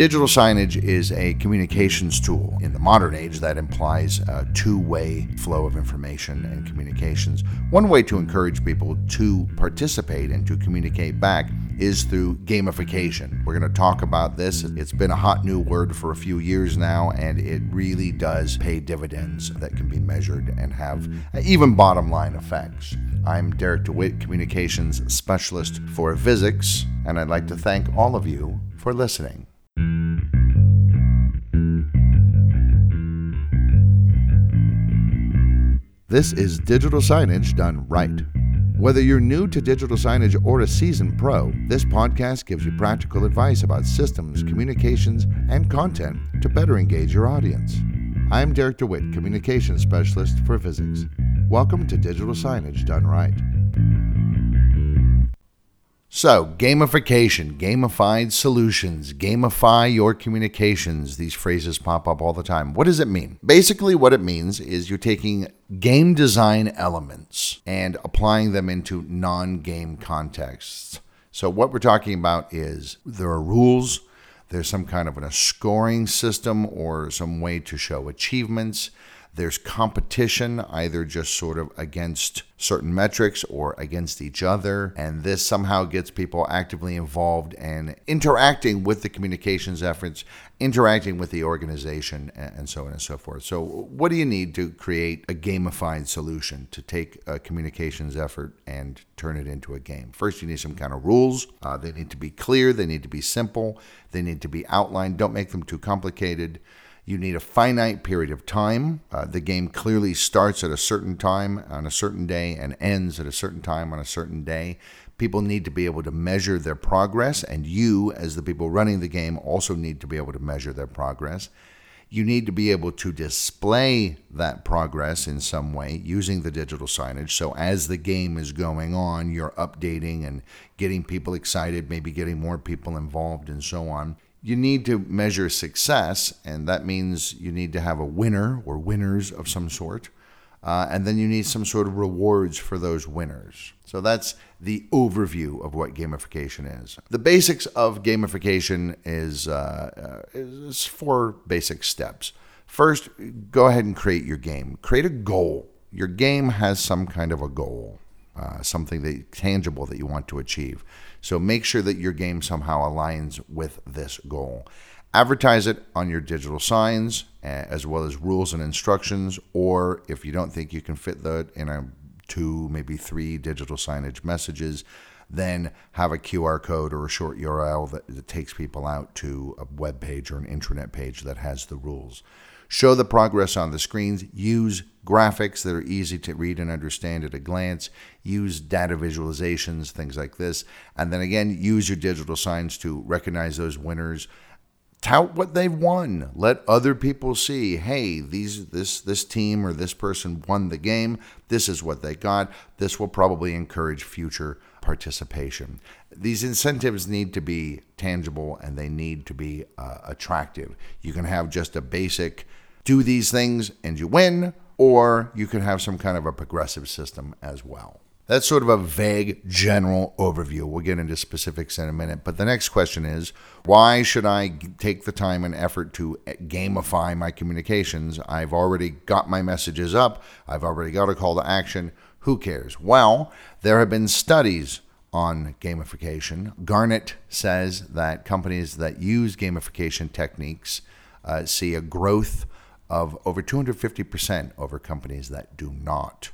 Digital signage is a communications tool in the modern age that implies a two way flow of information and communications. One way to encourage people to participate and to communicate back is through gamification. We're going to talk about this. It's been a hot new word for a few years now, and it really does pay dividends that can be measured and have even bottom line effects. I'm Derek DeWitt, Communications Specialist for Visix, and I'd like to thank all of you for listening. This is digital signage done right. Whether you're new to digital signage or a seasoned pro, this podcast gives you practical advice about systems, communications, and content to better engage your audience. I'm Derek DeWitt, Communications Specialist for Visix. Welcome to Digital Signage Done Right. So, gamification, gamified solutions, gamify your communications. These phrases pop up all the time. What does it mean? Basically, what it means is you're taking game design elements and applying them into non game contexts. So, what we're talking about is there are rules, there's some kind of a scoring system or some way to show achievements. There's competition, either just sort of against certain metrics or against each other. And this somehow gets people actively involved and interacting with the communications efforts, interacting with the organization, and so on and so forth. So, what do you need to create a gamified solution to take a communications effort and turn it into a game? First, you need some kind of rules. Uh, they need to be clear, they need to be simple, they need to be outlined. Don't make them too complicated. You need a finite period of time. Uh, the game clearly starts at a certain time on a certain day and ends at a certain time on a certain day. People need to be able to measure their progress, and you, as the people running the game, also need to be able to measure their progress. You need to be able to display that progress in some way using the digital signage. So, as the game is going on, you're updating and getting people excited, maybe getting more people involved, and so on you need to measure success, and that means you need to have a winner or winners of some sort. Uh, and then you need some sort of rewards for those winners. So that's the overview of what gamification is. The basics of gamification is, uh, uh, is four basic steps. First, go ahead and create your game. Create a goal. Your game has some kind of a goal, uh, something that tangible that you want to achieve. So make sure that your game somehow aligns with this goal. Advertise it on your digital signs eh, as well as rules and instructions, or if you don't think you can fit that in a two, maybe three digital signage messages, then have a QR code or a short URL that, that takes people out to a web page or an intranet page that has the rules. Show the progress on the screens. Use graphics that are easy to read and understand at a glance. Use data visualizations, things like this. And then again, use your digital signs to recognize those winners. Tout what they've won. Let other people see, hey, these this this team or this person won the game. This is what they got. This will probably encourage future participation. These incentives need to be tangible and they need to be uh, attractive. You can have just a basic do these things and you win, or you can have some kind of a progressive system as well. That's sort of a vague general overview. We'll get into specifics in a minute. But the next question is why should I take the time and effort to gamify my communications? I've already got my messages up, I've already got a call to action. Who cares? Well, there have been studies on gamification. Gartner says that companies that use gamification techniques uh, see a growth of over 250% over companies that do not.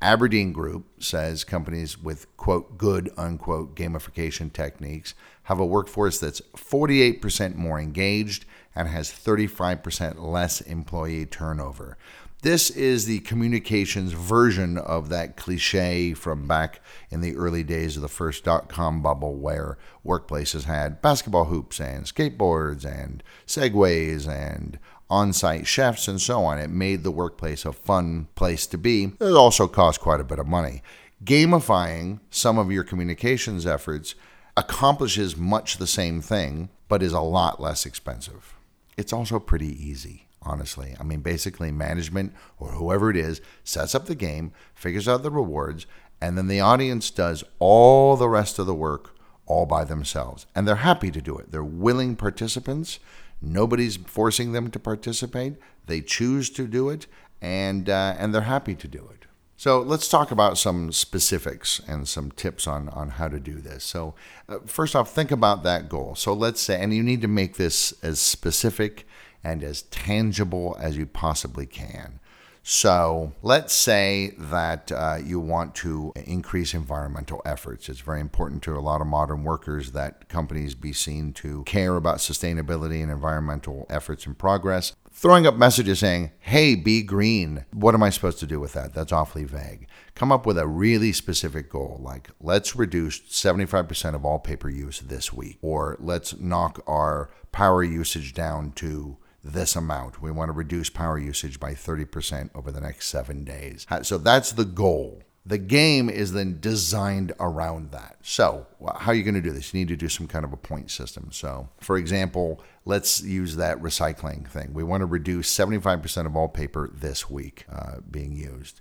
Aberdeen Group says companies with quote good unquote gamification techniques have a workforce that's 48% more engaged and has 35% less employee turnover. This is the communications version of that cliche from back in the early days of the first dot com bubble where workplaces had basketball hoops and skateboards and segways and on site chefs, and so on. It made the workplace a fun place to be. It also cost quite a bit of money. Gamifying some of your communications efforts accomplishes much the same thing, but is a lot less expensive. It's also pretty easy, honestly. I mean, basically, management or whoever it is sets up the game, figures out the rewards, and then the audience does all the rest of the work all by themselves. And they're happy to do it. They're willing participants. Nobody's forcing them to participate. They choose to do it, and, uh, and they're happy to do it. So let's talk about some specifics and some tips on, on how to do this. So, uh, first off, think about that goal. So, let's say, and you need to make this as specific and as tangible as you possibly can. So let's say that uh, you want to increase environmental efforts. It's very important to a lot of modern workers that companies be seen to care about sustainability and environmental efforts and progress. Throwing up messages saying, hey, be green. What am I supposed to do with that? That's awfully vague. Come up with a really specific goal, like let's reduce 75% of all paper use this week, or let's knock our power usage down to this amount. We want to reduce power usage by 30% over the next seven days. So that's the goal. The game is then designed around that. So, how are you going to do this? You need to do some kind of a point system. So, for example, let's use that recycling thing. We want to reduce 75% of all paper this week uh, being used.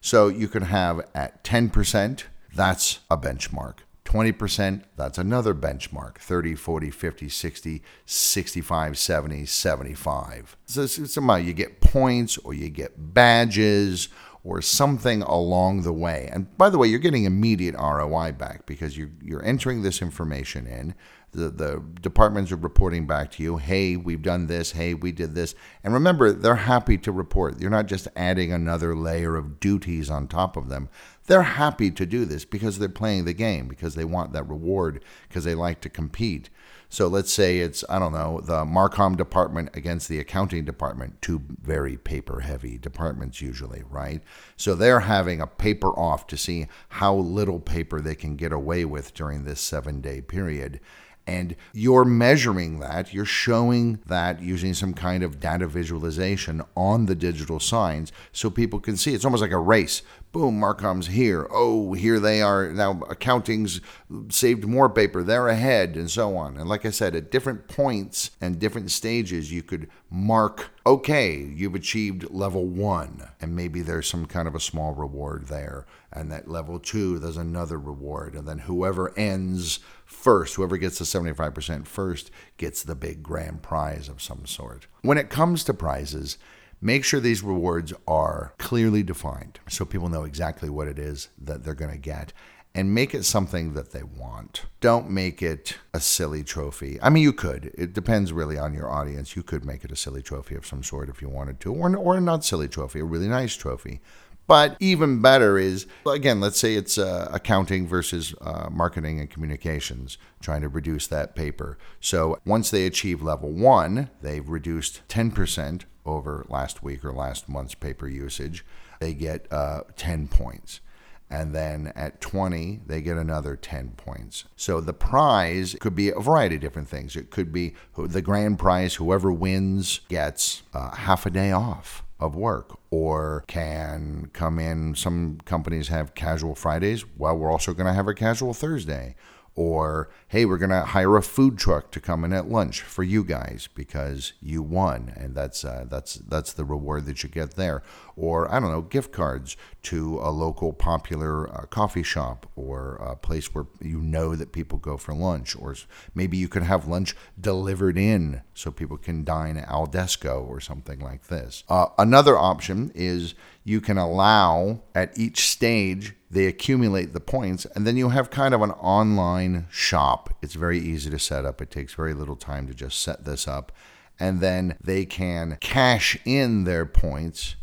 So, you can have at 10%, that's a benchmark. 20%, that's another benchmark 30, 40, 50, 60, 65, 70, 75. So it's amount you get points or you get badges or something along the way. And by the way, you're getting immediate ROI back because you, you're entering this information in. The, the departments are reporting back to you, hey, we've done this, hey, we did this. And remember, they're happy to report. You're not just adding another layer of duties on top of them. They're happy to do this because they're playing the game, because they want that reward, because they like to compete. So let's say it's, I don't know, the Marcom department against the accounting department, two very paper heavy departments usually, right? So they're having a paper off to see how little paper they can get away with during this seven day period. And you're measuring that, you're showing that using some kind of data visualization on the digital signs so people can see. It's almost like a race. Boom, Marcom's here. Oh, here they are. Now accounting's saved more paper. They're ahead, and so on. And like I said, at different points and different stages, you could mark, okay, you've achieved level one, and maybe there's some kind of a small reward there. And at level two, there's another reward. And then whoever ends first, whoever gets the 75% first, gets the big grand prize of some sort. When it comes to prizes, Make sure these rewards are clearly defined so people know exactly what it is that they're going to get and make it something that they want. Don't make it a silly trophy. I mean, you could. It depends really on your audience. You could make it a silly trophy of some sort if you wanted to, or, or a not silly trophy, a really nice trophy. But even better is, again, let's say it's uh, accounting versus uh, marketing and communications, trying to reduce that paper. So once they achieve level one, they've reduced 10% over last week or last month's paper usage, they get uh, 10 points. And then at 20, they get another 10 points. So the prize could be a variety of different things. It could be the grand prize, whoever wins gets uh, half a day off of work or can come in. Some companies have casual Fridays. Well, we're also going to have a casual Thursday or hey, we're going to hire a food truck to come in at lunch for you guys because you won, and that's uh, that's that's the reward that you get there. Or I don't know, gift cards to a local popular uh, coffee shop or a place where you know that people go for lunch, or maybe you could have lunch delivered in so people can dine at al fresco or something like this. Uh, another option is you can allow at each stage they accumulate the points and then you have kind of an online shop. It's very easy to set up. It takes very little time to just set this up. And then they can cash in their points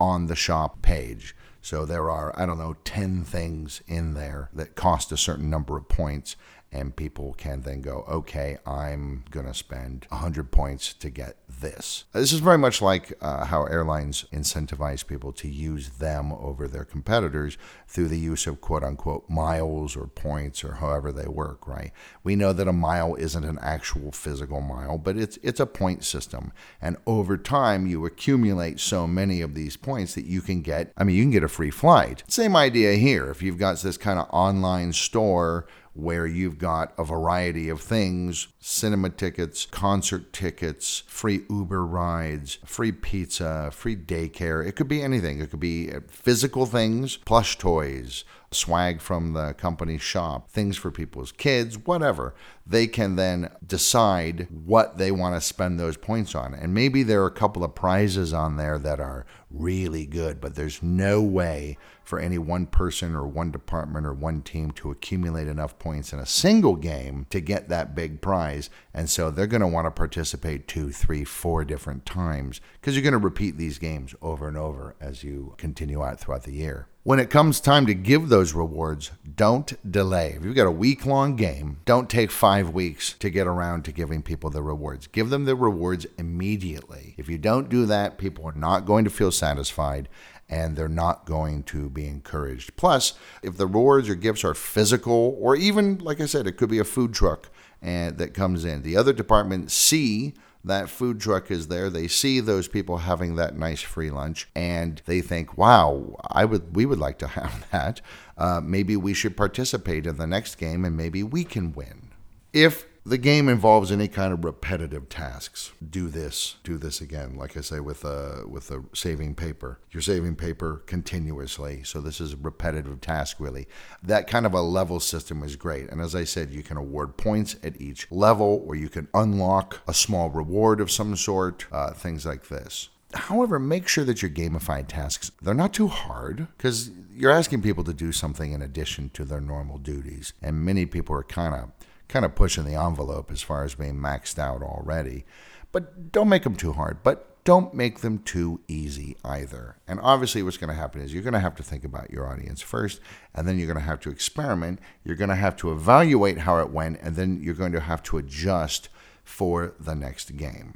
on the shop page. So there are i don't know 10 things in there that cost a certain number of points and people can then go, okay, I'm going to spend 100 points to get this. This is very much like uh, how airlines incentivize people to use them over their competitors through the use of quote unquote miles or points or however they work, right? We know that a mile isn't an actual physical mile, but it's it's a point system. And over time you accumulate so many of these points that you can get I mean you can get a free flight. Same idea here. If you've got this kind of online store where you've got a variety of things cinema tickets, concert tickets, free Uber rides, free pizza, free daycare. It could be anything. It could be uh, physical things, plush toys, swag from the company shop, things for people's kids, whatever. They can then decide what they want to spend those points on. And maybe there are a couple of prizes on there that are really good, but there's no way for any one person or one department or one team to accumulate enough points in a single game to get that big prize. And so they're going to want to participate two, three, four different times because you're going to repeat these games over and over as you continue out throughout the year. When it comes time to give those rewards, don't delay. If you've got a week long game, don't take five weeks to get around to giving people the rewards. Give them the rewards immediately. If you don't do that, people are not going to feel satisfied and they're not going to be encouraged. Plus, if the rewards or gifts are physical, or even, like I said, it could be a food truck and that comes in, the other department see that food truck is there. They see those people having that nice free lunch, and they think, "Wow, I would, we would like to have that. Uh, maybe we should participate in the next game, and maybe we can win." If the game involves any kind of repetitive tasks. Do this, do this again. Like I say with a with a saving paper, you're saving paper continuously. So this is a repetitive task, really. That kind of a level system is great. And as I said, you can award points at each level, or you can unlock a small reward of some sort. Uh, things like this. However, make sure that your gamified tasks they're not too hard because you're asking people to do something in addition to their normal duties, and many people are kind of kind of pushing the envelope as far as being maxed out already. But don't make them too hard, but don't make them too easy either. And obviously, what's going to happen is you're going to have to think about your audience first, and then you're going to have to experiment. You're going to have to evaluate how it went, and then you're going to have to adjust for the next game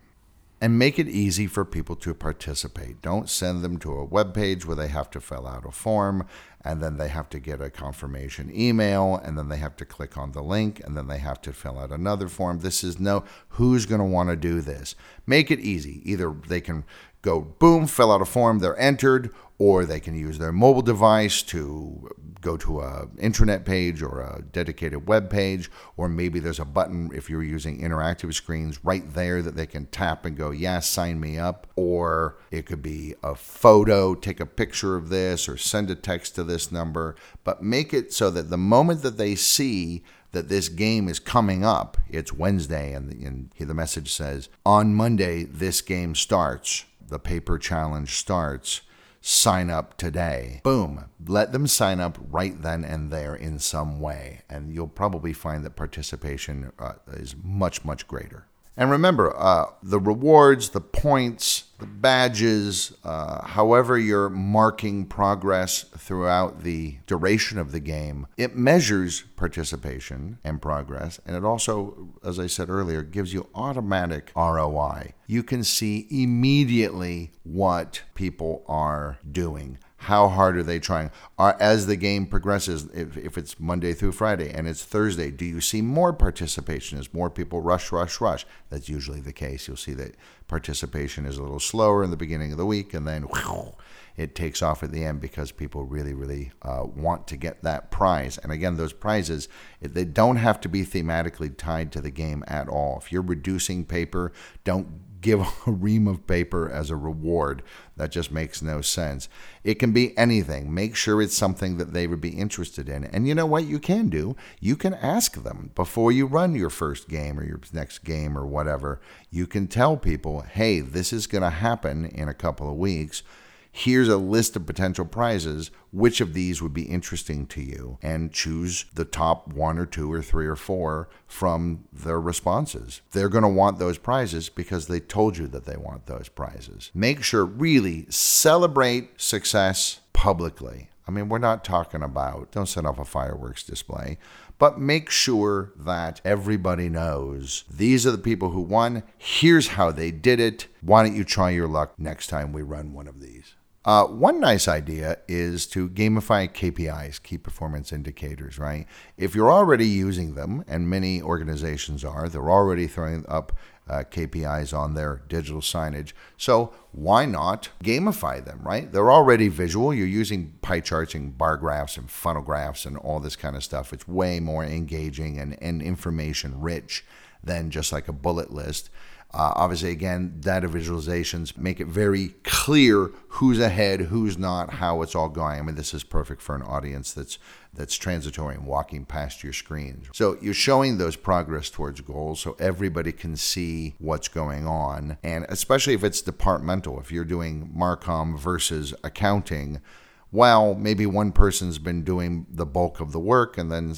and make it easy for people to participate. Don't send them to a web page where they have to fill out a form and then they have to get a confirmation email and then they have to click on the link and then they have to fill out another form. This is no who's going to want to do this. Make it easy. Either they can go boom, fill out a form, they're entered, or they can use their mobile device to go to a intranet page or a dedicated web page or maybe there's a button if you're using interactive screens right there that they can tap and go yes sign me up. Or it could be a photo take a picture of this or send a text to this number. But make it so that the moment that they see that this game is coming up it's wednesday and and the message says on monday this game starts the paper challenge starts sign up today. Boom. Let them sign up right then and there in some way. And you'll probably find that participation uh, is much, much greater. And remember, uh, the rewards, the points, the badges, uh, however you're marking progress throughout the duration of the game, it measures participation and progress. And it also, as I said earlier, gives you automatic ROI. You can see immediately what people are doing how hard are they trying? Are, as the game progresses, if, if it's Monday through Friday and it's Thursday, do you see more participation as more people rush, rush, rush? That's usually the case. You'll see that participation is a little slower in the beginning of the week and then whew, it takes off at the end because people really, really uh, want to get that prize. And again, those prizes, they don't have to be thematically tied to the game at all. If you're reducing paper, don't give a ream of paper as a reward. That just makes no sense. It can be anything. Make sure it's something that they would be interested in. And you know what you can do? You can ask them before you run your first game or your next game or whatever. You can tell people, hey, this is going to happen in a couple of weeks here's a list of potential prizes. Which of these would be interesting to you? And choose the top one or two or three or four from their responses. They're going to want those prizes because they told you that they want those prizes. Make sure really celebrate success publicly. I mean, we're not talking about don't set off a fireworks display, but make sure that everybody knows these are the people who won. Here's how they did it. Why don't you try your luck next time we run one of these? Uh, one nice idea is to gamify KPIs, key performance indicators, right? If you're already using them, and many organizations are, they're already throwing up uh, KPIs on their digital signage. So why not gamify them, right? They're already visual. You're using pie charts and bar graphs and funnel graphs and all this kind of stuff. It's way more engaging and, and information rich than just like a bullet list. Uh, obviously, again, data visualizations make it very clear who's ahead, who's not, how it's all going. I mean, this is perfect for an audience that's that's transitory and walking past your screens. So you're showing those progress towards goals so everybody can see what's going on. And especially if it's departmental, if you're doing Marcom versus accounting, well, maybe one person's been doing the bulk of the work and then,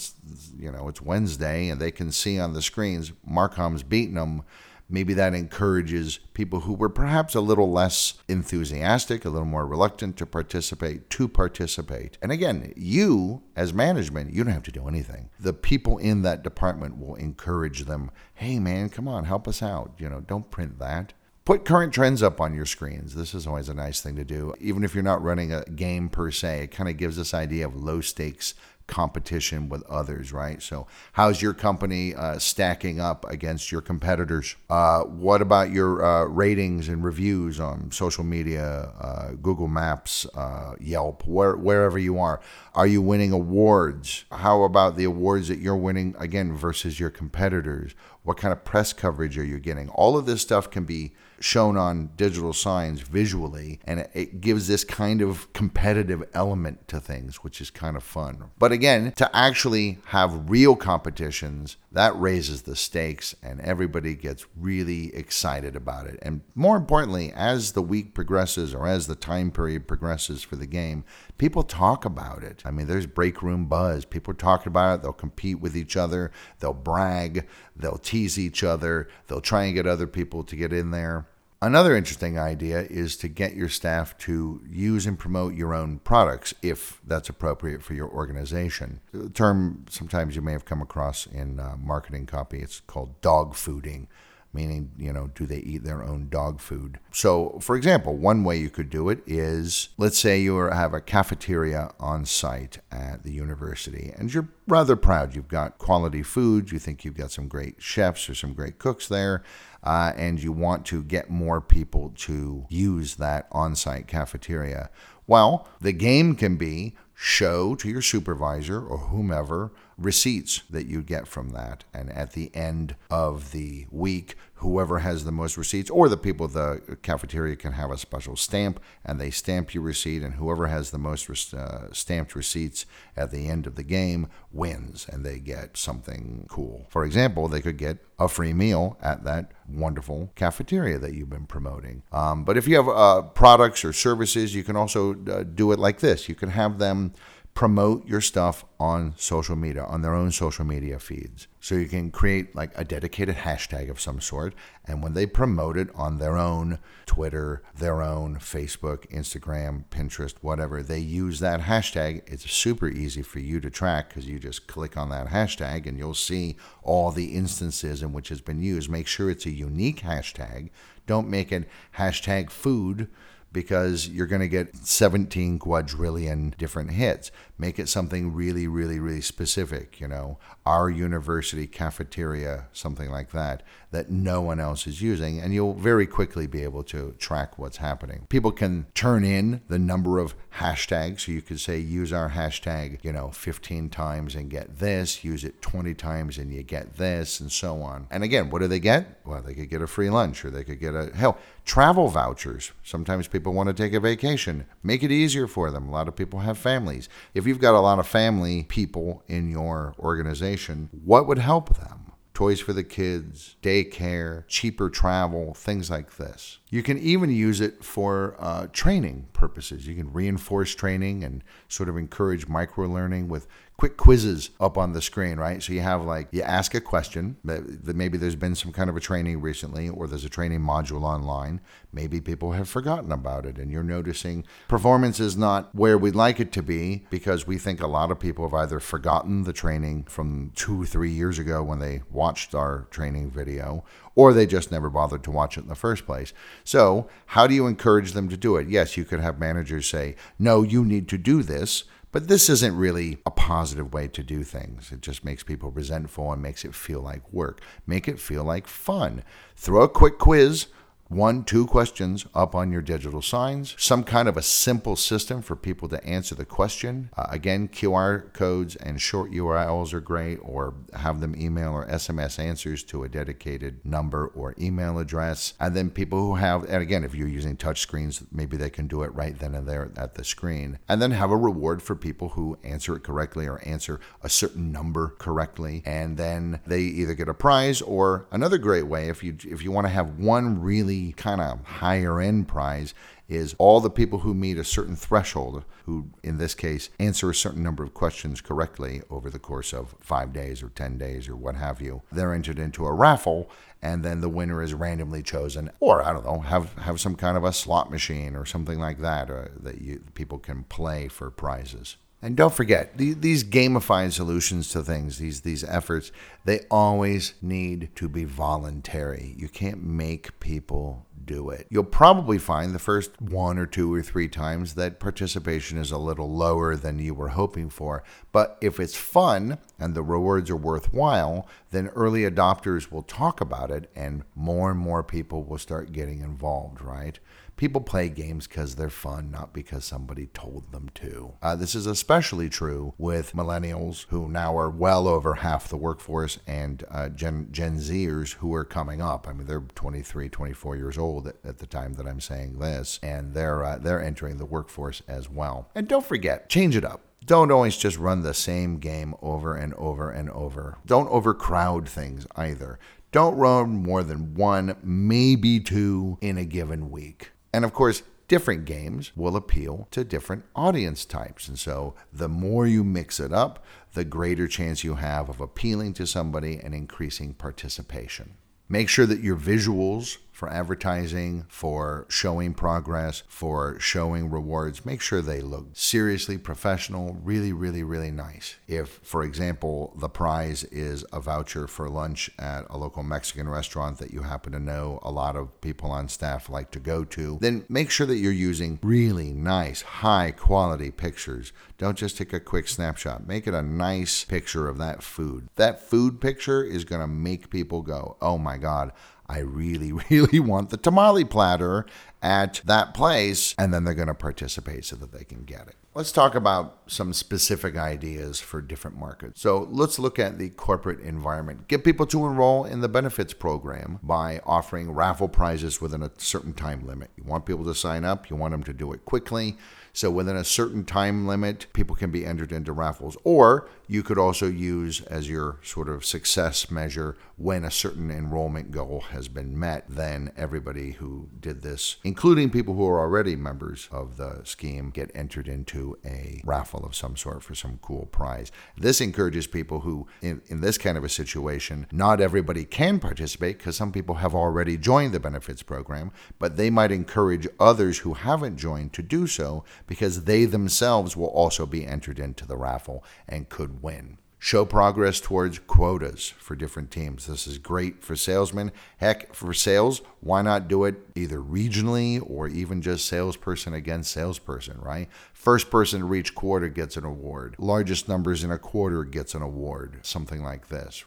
you know, it's Wednesday and they can see on the screens Marcom's beating them maybe that encourages people who were perhaps a little less enthusiastic, a little more reluctant to participate, to participate. And again, you as management, you don't have to do anything. The people in that department will encourage them, hey man, come on, help us out. You know, don't print that. Put current trends up on your screens. This is always a nice thing to do. Even if you're not running a game per se, it kind of gives this idea of low stakes competition with others, right? So, how's your company uh, stacking up against your competitors? Uh, what about your uh, ratings and reviews on social media, uh, Google Maps, uh, Yelp, where, wherever you are? Are you winning awards? How about the awards that you're winning again versus your competitors? What kind of press coverage are you getting? All of this stuff can be shown on digital signs visually, and it gives this kind of competitive element to things, which is kind of fun. But again, to actually have real competitions, that raises the stakes, and everybody gets really excited about it. And more importantly, as the week progresses or as the time period progresses for the game, people talk about it. I mean, there's break room buzz. People talking about it. They'll compete with each other. They'll brag. They'll tease each other. They'll try and get other people to get in there. Another interesting idea is to get your staff to use and promote your own products if that's appropriate for your organization. The term sometimes you may have come across in uh, marketing copy, it's called dog fooding meaning, you know, do they eat their own dog food? So, for example, one way you could do it is let's say you have a cafeteria on site at the university and you're rather proud. You've got quality food, you think you've got some great chefs or some great cooks there. Uh, and you want to get more people to use that on site cafeteria. Well, the game can be show to your supervisor or whomever receipts that you get from that. And at the end of the week, whoever has the most receipts, or the people at the cafeteria can have a special stamp and they stamp your receipt, and whoever has the most uh, stamped receipts at the end of the game wins and they get something cool. For example, they could get a free meal at that wonderful cafeteria that you've been promoting. Um, but if you have uh, products or services, you can also uh, do it like this you can have them promote your stuff on social media, on their own social media feeds. So you can create like a dedicated hashtag of some sort. And when they promote it on their own Twitter, their own Facebook, Instagram, Pinterest, whatever, they use that hashtag. It's super easy for you to track because you just click on that hashtag and you'll see all the instances in which it's been used. Make sure it's a unique hashtag. Don't make it hashtag food because you're going to get 17 quadrillion different hits. Make it something really, really, really specific, you know, our university cafeteria, something like that, that no one else is using. And you'll very quickly be able to track what's happening. People can turn in the number of hashtags. So you could say, use our hashtag, you know, 15 times and get this, use it 20 times and you get this, and so on. And again, what do they get? Well, they could get a free lunch or they could get a, hell, travel vouchers. Sometimes people want to take a vacation. Make it easier for them. A lot of people have families. If if you've got a lot of family people in your organization, what would help them? Toys for the kids, daycare, cheaper travel, things like this. You can even use it for uh, training purposes. You can reinforce training and sort of encourage micro learning with quick quizzes up on the screen, right? So you have like, you ask a question, maybe there's been some kind of a training recently, or there's a training module online. Maybe people have forgotten about it, and you're noticing performance is not where we'd like it to be because we think a lot of people have either forgotten the training from two three years ago when they watched our training video, or they just never bothered to watch it in the first place. So, how do you encourage them to do it? Yes, you could have managers say, No, you need to do this but this isn't really a positive way to do things. It just makes people resentful and makes it feel like work. Make it feel like fun. Throw a quick quiz one, two questions up on your digital signs, some kind of a simple system for people to answer the question. Uh, again, QR codes and short URLs are great, or have them email or SMS answers to a dedicated number or email address. And then people who have, and again, if you're using touch screens, maybe they can do it right then and there at the screen. And then have a reward for people who answer it correctly or answer a certain number correctly. And then they either get a prize or another great way if you if you want to have one really kind of higher end prize is all the people who meet a certain threshold, who in this case answer a certain number of questions correctly over the course of five days or 10 days or what have you, they're entered into a raffle and then the winner is randomly chosen. Or, I don't know, have, have some kind of a slot machine or something like that uh, that you, people can play for prizes. And don't forget, these gamified solutions to things, these these efforts, they always need to be voluntary. You can't make people do it. You'll probably find the first one or two or three times that participation is a little lower than you were hoping for. But if it's fun and the rewards are worthwhile, then early adopters will talk about it and more and more people will start getting involved, right? People play games because they're fun, not because somebody told them to. Uh, this is especially true with millennials who now are well over half the workforce and uh, Gen, Gen Zers who are coming up. I mean, they're 23, 24 years old at, at the time that I'm saying this, and they're, uh, they're entering the workforce as well. And don't forget, change it up don't always just run the same game over and over and over. Don't overcrowd things either. Don't run more than one, maybe two in a given week. And of course, different games will appeal to different audience types. And so the more you mix it up, the greater chance you have of appealing to somebody and increasing participation. Make sure that your visuals for advertising, for showing progress, for showing rewards. Make sure they look seriously professional, really, really, really nice. If, for example, the prize is a voucher for lunch at a local Mexican restaurant that you happen to know a lot of people on staff like to go to, then make sure that you're using really nice, high quality pictures. Don't just take a quick snapshot. Make it a nice picture of that food. That food picture is going to make people go, oh my God, I really, really want the tamale platter at that place, and then they're going to participate so that they can get it. Let's talk about some specific ideas for different markets. So let's look at the corporate environment. Get people to enroll in the benefits program by offering raffle prizes within a certain time limit. You want people to sign up, you want them to do it quickly. So within a certain time limit, people can be entered into raffles. Or you could also use as your sort of success measure when a certain enrollment goal has been met, then everybody who did this, including people who are already members of the scheme, get entered into a raffle of some sort for some cool prize. This encourages people who, in, in this kind of a situation, not everybody can participate because some people have already joined the benefits program, but they might encourage others who haven't joined to do so because they themselves will also be entered into the raffle and could win. Show progress towards quotas for different teams. This is great for salesmen. Heck, for sales, why not do it either regionally or even just salesperson against salesperson, right? First person to reach quarter gets an award. Largest numbers in a quarter gets an award, something like this.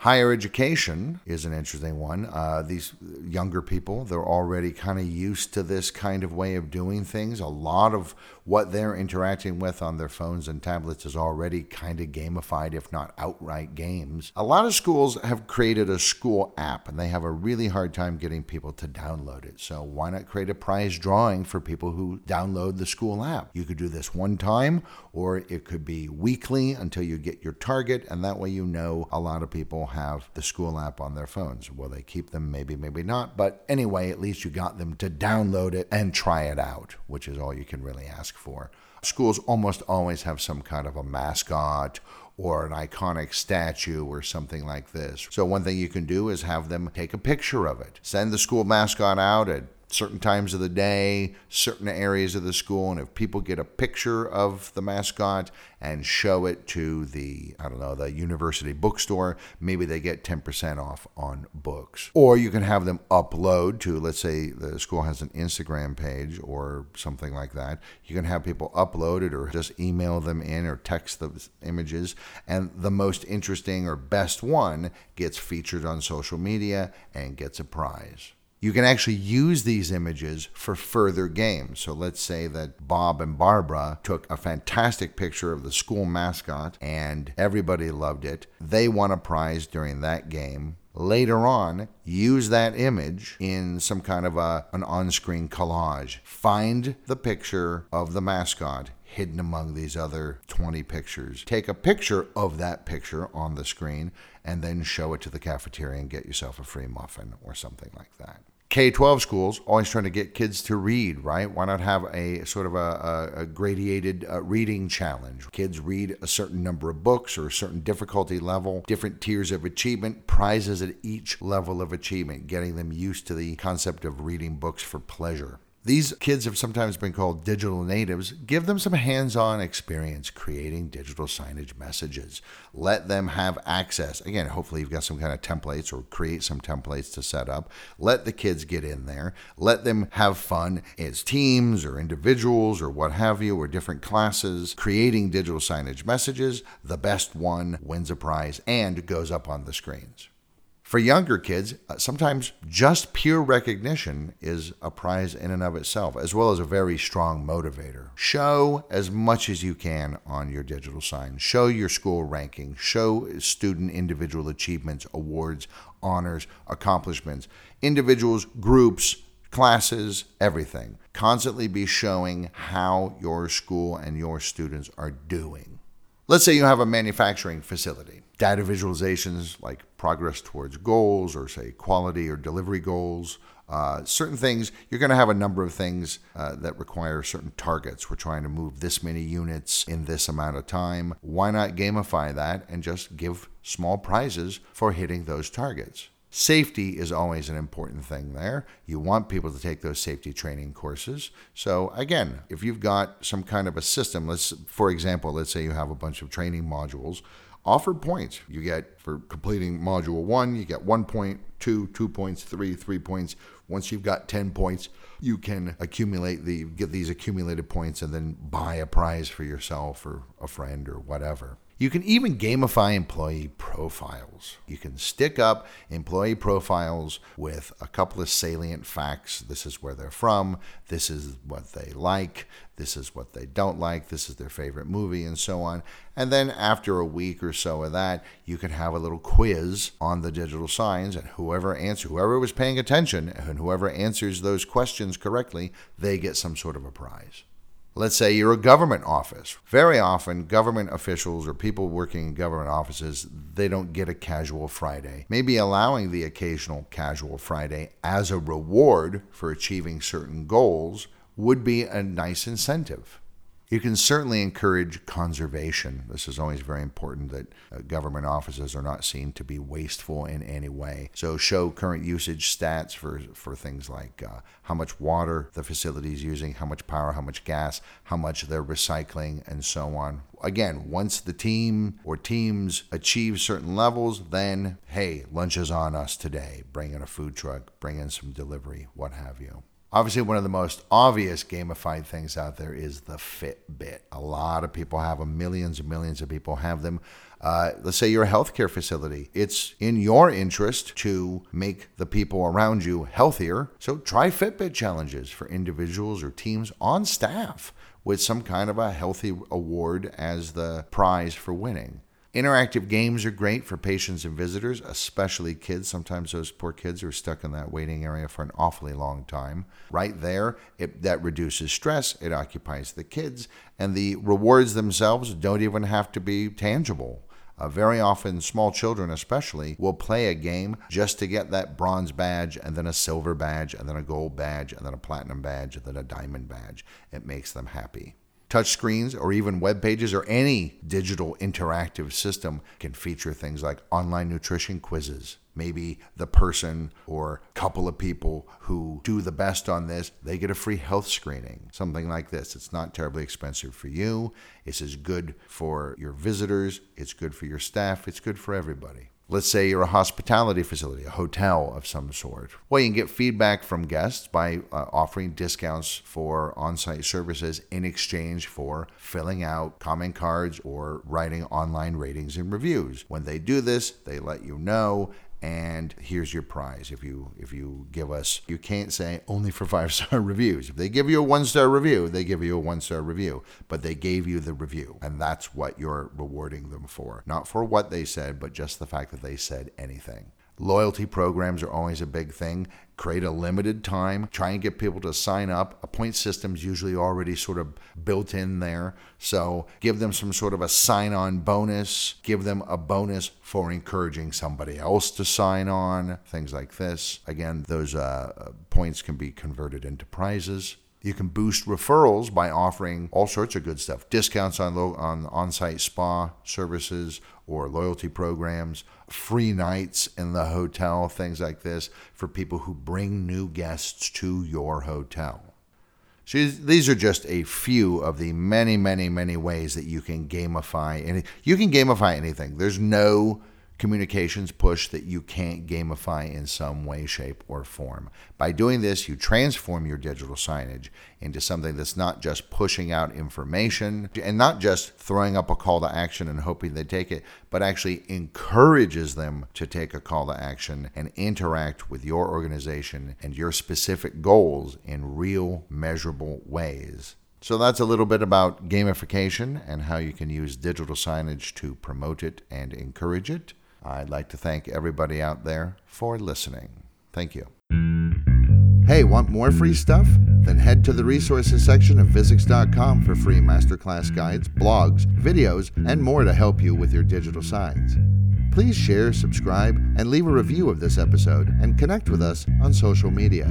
Higher education is an interesting one. Uh, these younger people, they're already kind of used to this kind of way of doing things. A lot of what they're interacting with on their phones and tablets is already kind of gamified, if not outright games. A lot of schools have created a school app and they have a really hard time getting people to download it. So, why not create a prize drawing for people who download the school app? You could do this one time or it could be weekly until you get your target, and that way you know a lot of people have the school app on their phones. Will they keep them? Maybe, maybe not. But anyway, at least you got them to download it and try it out, which is all you can really ask for. Schools almost always have some kind of a mascot or an iconic statue or something like this. So, one thing you can do is have them take a picture of it. Send the school mascot out at certain times of the day, certain areas of the school, and if people get a picture of the mascot and show it to the, I don't know, the university bookstore, maybe they get 10% off on books. Or you can have them upload to, let's say the school has an Instagram page or something like that. You can have people upload it or just email them in or text the images, and the most interesting or best one gets featured on social media and gets a prize. You can actually use these images for further games. So let's say that Bob and Barbara took a fantastic picture of the school mascot and everybody loved it. They won a prize during that game. Later on, use that image in some kind of a, an on screen collage. Find the picture of the mascot hidden among these other 20 pictures. Take a picture of that picture on the screen and then show it to the cafeteria and get yourself a free muffin or something like that. K 12 schools always trying to get kids to read, right? Why not have a sort of a, a, a uh, reading challenge? Kids read a certain number of books or a certain difficulty level, different tiers of achievement, prizes at each level of achievement, getting them used to the concept of reading books for pleasure. These kids have sometimes been called digital natives. Give them some hands on experience creating digital signage messages. Let them have access. Again, hopefully, you've got some kind of templates or create some templates to set up. Let the kids get in there. Let them have fun as teams or individuals or what have you, or different classes, creating digital signage messages. The best one wins a prize and goes up on the screens. For younger kids, uh, sometimes just pure recognition is a prize in and of itself, as well as a very strong motivator. Show as much as you can on your digital sign. Show your school ranking. Show student individual achievements, awards, honors, accomplishments, individuals, groups, classes, everything. Constantly be showing how your school and your students are doing. Let's say you have a manufacturing facility. Data visualizations like progress towards goals or, say, quality or delivery goals. Uh, certain things, you're going to have a number of things uh, that require certain targets. We're trying to move this many units in this amount of time. Why not gamify that and just give small prizes for hitting those targets? Safety is always an important thing there. You want people to take those safety training courses. So again, if you've got some kind of a system, let's for example, let's say you have a bunch of training modules, offer points. You get for completing module 1, you get 1 point, 2, 2 points, 3, 3 points. Once you've got 10 points, you can accumulate the get these accumulated points and then buy a prize for yourself or a friend or whatever. You can even gamify employee profiles. You can stick up employee profiles with a couple of salient facts. This is where they're from, this is what they like, this is what they don't like, this is their favorite movie, and so on. And then after a week or so of that, you can have a little quiz on the digital signs, and whoever answers, whoever was paying attention, and whoever answers those questions correctly, they get some sort of a prize. Let's say you're a government office. Very often, government officials or people working in government offices, they don't get a casual Friday. Maybe allowing the occasional casual Friday as a reward for achieving certain goals would be a nice incentive. You can certainly encourage conservation. This is always very important that uh, government offices are not seen to be wasteful in any way. So, show current usage stats for, for things like uh, how much water the facility is using, how much power, how much gas, how much they're recycling, and so on. Again, once the team or teams achieve certain levels, then hey, lunch is on us today. Bring in a food truck, bring in some delivery, what have you. Obviously, one of the most obvious gamified things out there is the Fitbit. A lot of people have them, millions and millions of people have them. Uh, let's say you're a healthcare facility. It's in your interest to make the people around you healthier. So try Fitbit challenges for individuals or teams on staff with some kind of a healthy award as the prize for winning. Interactive games are great for patients and visitors, especially kids. Sometimes those poor kids are stuck in that waiting area for an awfully long time. Right there, it, that reduces stress, it occupies the kids, and the rewards themselves don't even have to be tangible. Uh, very often, small children especially will play a game just to get that bronze badge, and then a silver badge, and then a gold badge, and then a platinum badge, and then a diamond badge. It makes them happy touch screens or even web pages or any digital interactive system can feature things like online nutrition quizzes. Maybe the person or couple of people who do the best on this, they get a free health screening. Something like this. It's not terribly expensive for you. It's as good for your visitors, it's good for your staff, it's good for everybody. Let's say you're a hospitality facility, a hotel of some sort. Well, you can get feedback from guests by uh, offering discounts for on site services in exchange for filling out comment cards or writing online ratings and reviews. When they do this, they let you know and here's your prize. If you if you give us you can't say only for five star reviews. If they give you a one star review they give you a one star review but they gave you the review and that's what you're rewarding them for. Not for what they said but just the fact that they said anything. Loyalty programs are always a big thing. Create a limited time. Try and get people to sign up. A point system's usually already sort of built in there. So give them some sort of a sign on bonus. Give them a bonus for encouraging somebody else to sign on. Things like this. Again, those uh, points can be converted into prizes. You can boost referrals by offering all sorts of good stuff discounts on, lo- on on site spa services or loyalty programs, free nights in the hotel, things like this for people who bring new guests to your hotel. So these are just a few of the many, many, many ways that you can gamify. And you can gamify anything. There's no communications push that you can't gamify in some way, shape, or form. By doing this, you transform your digital signage into something that's not just pushing out information and not just throwing up a call to action and hoping they take it, but actually encourages them to take a call to action and interact with your organization and your specific goals in real, measurable ways. So that's a little bit about gamification and how you can use digital signage to promote it and encourage it. I'd like to thank everybody out there for listening. Thank you. Hey, want more free stuff? Then head to the resources section of visix.com for free masterclass guides, blogs, videos, and more to help you with your digital signs. Please share, subscribe, and leave a review of this episode and connect with us on social media.